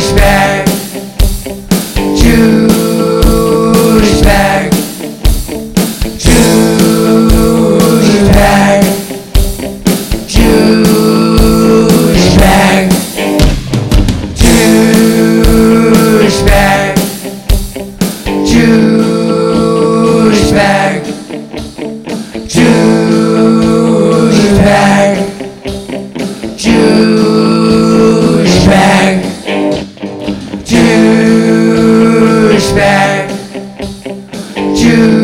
Spanish. you.